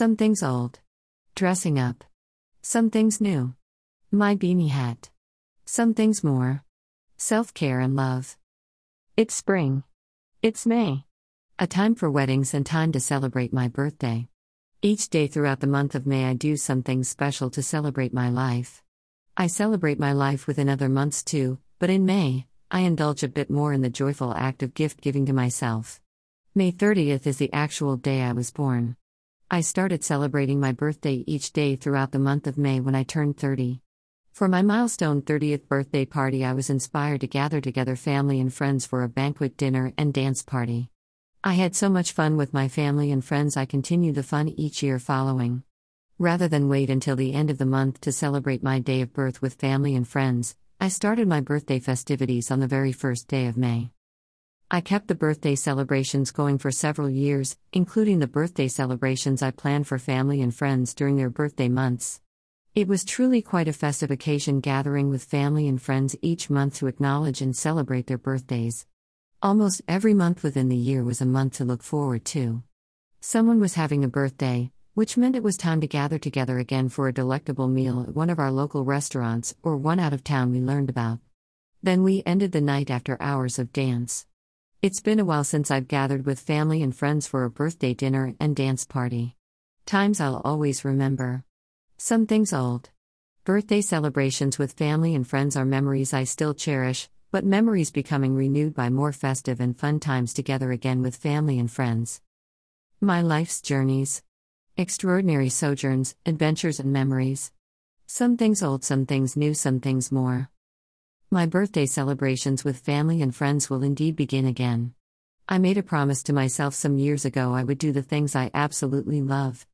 Some things old. Dressing up. Some things new. My beanie hat. Some things more. Self care and love. It's spring. It's May. A time for weddings and time to celebrate my birthday. Each day throughout the month of May, I do something special to celebrate my life. I celebrate my life within other months too, but in May, I indulge a bit more in the joyful act of gift giving to myself. May 30th is the actual day I was born. I started celebrating my birthday each day throughout the month of May when I turned 30. For my milestone 30th birthday party, I was inspired to gather together family and friends for a banquet dinner and dance party. I had so much fun with my family and friends, I continue the fun each year following. Rather than wait until the end of the month to celebrate my day of birth with family and friends, I started my birthday festivities on the very first day of May. I kept the birthday celebrations going for several years, including the birthday celebrations I planned for family and friends during their birthday months. It was truly quite a festive occasion gathering with family and friends each month to acknowledge and celebrate their birthdays. Almost every month within the year was a month to look forward to. Someone was having a birthday, which meant it was time to gather together again for a delectable meal at one of our local restaurants or one out of town we learned about. Then we ended the night after hours of dance. It's been a while since I've gathered with family and friends for a birthday dinner and dance party. Times I'll always remember. Some things old. Birthday celebrations with family and friends are memories I still cherish, but memories becoming renewed by more festive and fun times together again with family and friends. My life's journeys. Extraordinary sojourns, adventures, and memories. Some things old, some things new, some things more. My birthday celebrations with family and friends will indeed begin again. I made a promise to myself some years ago I would do the things I absolutely love.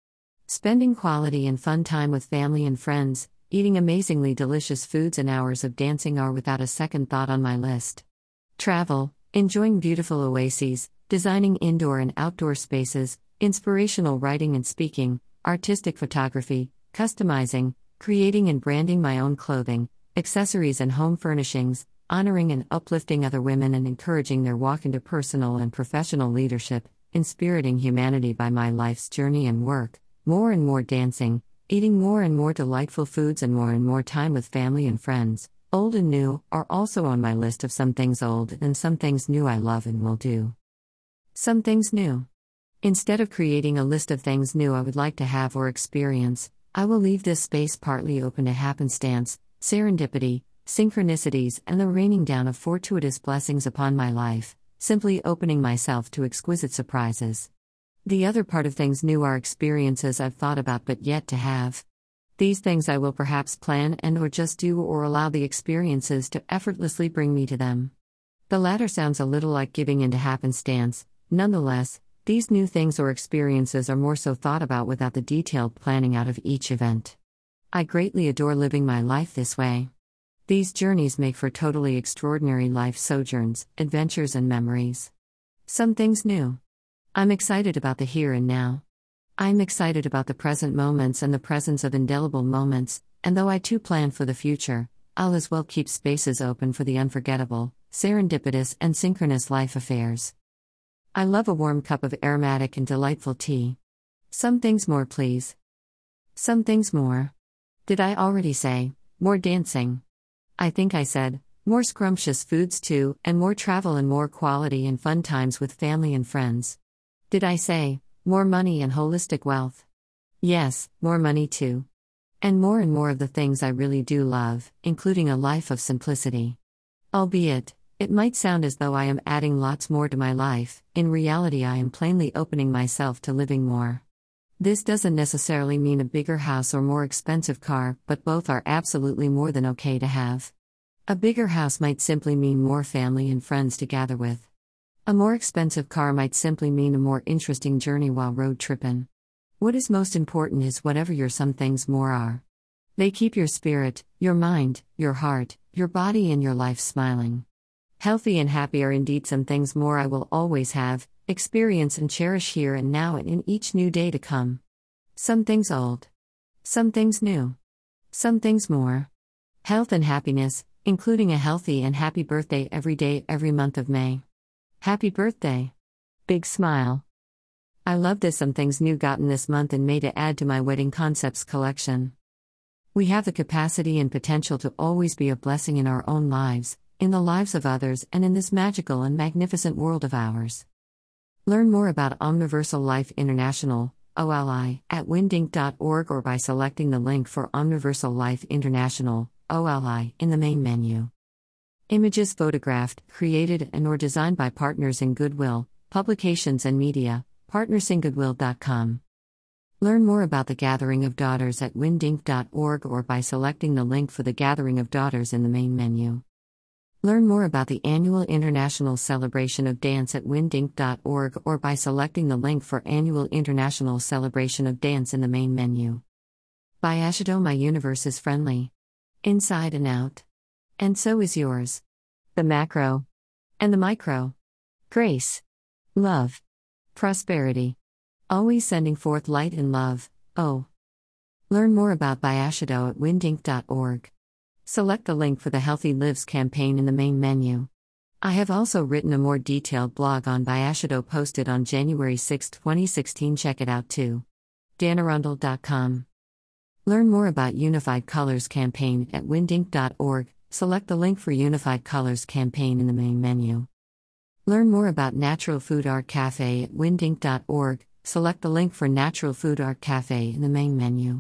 Spending quality and fun time with family and friends, eating amazingly delicious foods, and hours of dancing are without a second thought on my list. Travel, enjoying beautiful oases, designing indoor and outdoor spaces, inspirational writing and speaking, artistic photography, customizing, creating and branding my own clothing, accessories and home furnishings, honoring and uplifting other women and encouraging their walk into personal and professional leadership, inspiriting humanity by my life's journey and work, more and more dancing, eating more and more delightful foods, and more and more time with family and friends, old and new, are also on my list of some things old and some things new I love and will do. Some things new. Instead of creating a list of things new I would like to have or experience, I will leave this space partly open to happenstance, serendipity, synchronicities, and the raining down of fortuitous blessings upon my life, simply opening myself to exquisite surprises. The other part of things new are experiences I've thought about but yet to have. These things I will perhaps plan and or just do or allow the experiences to effortlessly bring me to them. The latter sounds a little like giving into happenstance, nonetheless, these new things or experiences are more so thought about without the detailed planning out of each event. I greatly adore living my life this way. These journeys make for totally extraordinary life sojourns, adventures, and memories. Some things new. I'm excited about the here and now. I'm excited about the present moments and the presence of indelible moments, and though I too plan for the future, I'll as well keep spaces open for the unforgettable, serendipitous, and synchronous life affairs. I love a warm cup of aromatic and delightful tea. Some things more, please. Some things more. Did I already say, more dancing? I think I said, more scrumptious foods too, and more travel and more quality and fun times with family and friends. Did I say, more money and holistic wealth? Yes, more money too. And more and more of the things I really do love, including a life of simplicity. Albeit, it might sound as though I am adding lots more to my life, in reality, I am plainly opening myself to living more. This doesn't necessarily mean a bigger house or more expensive car, but both are absolutely more than okay to have. A bigger house might simply mean more family and friends to gather with. A more expensive car might simply mean a more interesting journey while road trippin'. What is most important is whatever your some things more are. They keep your spirit, your mind, your heart, your body, and your life smiling. Healthy and happy are indeed some things more I will always have, experience, and cherish here and now and in each new day to come. Some things old. Some things new. Some things more. Health and happiness, including a healthy and happy birthday every day, every month of May. Happy birthday. Big smile. I love this Some Things New gotten this month and May to add to my wedding concepts collection. We have the capacity and potential to always be a blessing in our own lives, in the lives of others, and in this magical and magnificent world of ours. Learn more about Omniversal Life International, OLI, at windink.org or by selecting the link for Omniversal Life International, OLI, in the main menu. Images photographed, created, and or designed by partners in Goodwill, publications and media, partnersingoodwill.com. Learn more about the Gathering of Daughters at windink.org or by selecting the link for the Gathering of Daughters in the main menu. Learn more about the annual International Celebration of Dance at windink.org or by selecting the link for Annual International Celebration of Dance in the main menu. Bayashido My Universe is friendly. Inside and out. And so is yours. The macro. And the micro. Grace. Love. Prosperity. Always sending forth light and love. Oh. Learn more about Bayashido at windink.org. Select the link for the Healthy Lives campaign in the main menu. I have also written a more detailed blog on Bayashido posted on January 6, 2016. Check it out too. danarundle.com. Learn more about Unified Colors campaign at windink.org. Select the link for Unified Colors campaign in the main menu. Learn more about Natural Food Art Cafe at windink.org. Select the link for Natural Food Art Cafe in the main menu.